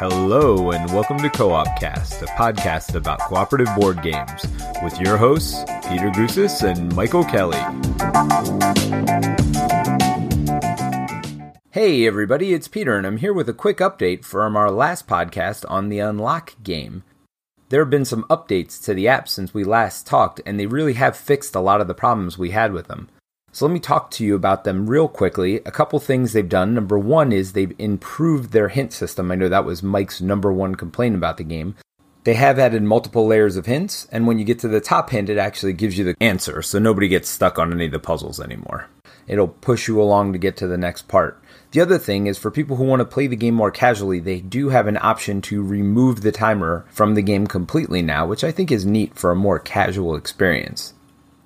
Hello, and welcome to Co op Cast, a podcast about cooperative board games, with your hosts, Peter Gousis and Michael Kelly. Hey, everybody, it's Peter, and I'm here with a quick update from our last podcast on the Unlock game. There have been some updates to the app since we last talked, and they really have fixed a lot of the problems we had with them. So let me talk to you about them real quickly. A couple things they've done. Number one is they've improved their hint system. I know that was Mike's number one complaint about the game. They have added multiple layers of hints, and when you get to the top hint, it actually gives you the answer, so nobody gets stuck on any of the puzzles anymore. It'll push you along to get to the next part. The other thing is for people who want to play the game more casually, they do have an option to remove the timer from the game completely now, which I think is neat for a more casual experience.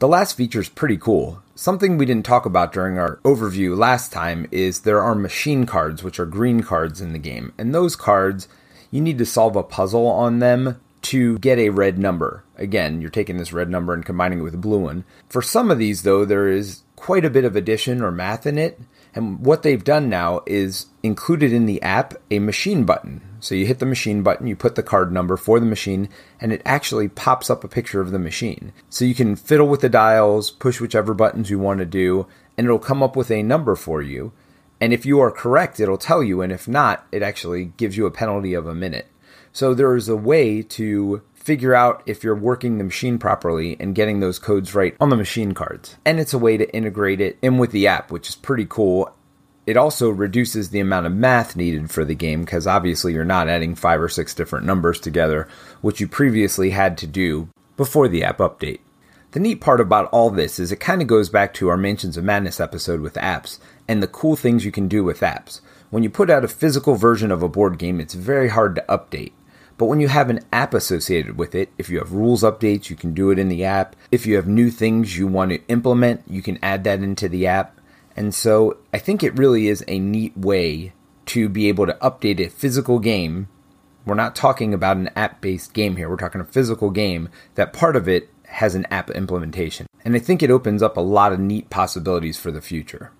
The last feature is pretty cool. Something we didn't talk about during our overview last time is there are machine cards, which are green cards in the game. And those cards, you need to solve a puzzle on them to get a red number. Again, you're taking this red number and combining it with a blue one. For some of these, though, there is quite a bit of addition or math in it. And what they've done now is included in the app a machine button. So you hit the machine button, you put the card number for the machine, and it actually pops up a picture of the machine. So you can fiddle with the dials, push whichever buttons you want to do, and it'll come up with a number for you. And if you are correct, it'll tell you, and if not, it actually gives you a penalty of a minute. So there is a way to figure out if you're working the machine properly and getting those codes right on the machine cards. And it's a way to integrate it in with the app, which is pretty cool. It also reduces the amount of math needed for the game because obviously you're not adding five or six different numbers together, which you previously had to do before the app update. The neat part about all this is it kind of goes back to our Mansions of Madness episode with apps and the cool things you can do with apps. When you put out a physical version of a board game, it's very hard to update. But when you have an app associated with it, if you have rules updates, you can do it in the app. If you have new things you want to implement, you can add that into the app. And so I think it really is a neat way to be able to update a physical game. We're not talking about an app based game here, we're talking a physical game that part of it has an app implementation. And I think it opens up a lot of neat possibilities for the future.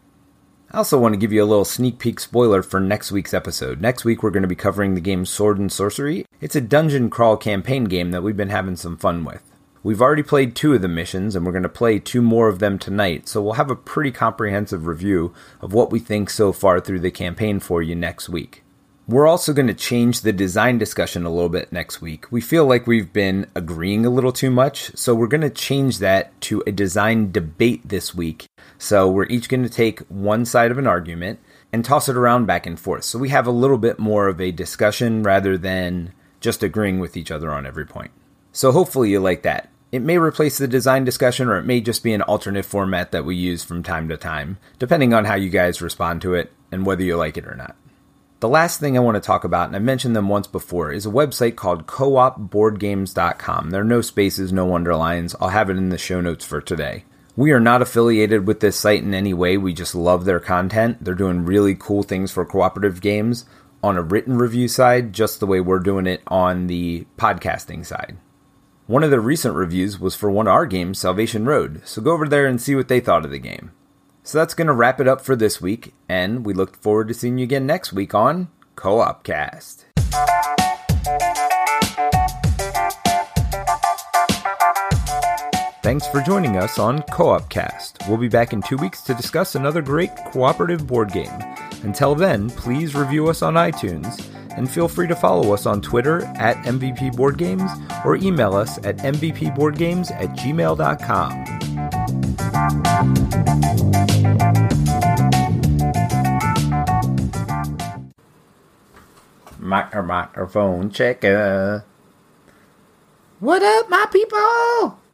I also want to give you a little sneak peek spoiler for next week's episode. Next week, we're going to be covering the game Sword and Sorcery. It's a dungeon crawl campaign game that we've been having some fun with. We've already played two of the missions, and we're going to play two more of them tonight, so we'll have a pretty comprehensive review of what we think so far through the campaign for you next week. We're also going to change the design discussion a little bit next week. We feel like we've been agreeing a little too much, so we're going to change that to a design debate this week. So we're each going to take one side of an argument and toss it around back and forth. So we have a little bit more of a discussion rather than just agreeing with each other on every point. So hopefully you like that. It may replace the design discussion or it may just be an alternate format that we use from time to time, depending on how you guys respond to it and whether you like it or not. The last thing I want to talk about, and I mentioned them once before, is a website called coopboardgames.com. There are no spaces, no underlines. I'll have it in the show notes for today. We are not affiliated with this site in any way. We just love their content. They're doing really cool things for cooperative games on a written review side, just the way we're doing it on the podcasting side. One of the recent reviews was for one of our games, Salvation Road, so go over there and see what they thought of the game. So that's going to wrap it up for this week, and we look forward to seeing you again next week on Co op Cast. Thanks for joining us on Co op Cast. We'll be back in two weeks to discuss another great cooperative board game. Until then, please review us on iTunes and feel free to follow us on Twitter at MVP Board Games or email us at mvpboardgames at gmail.com. Micro microphone checker. What up, my people?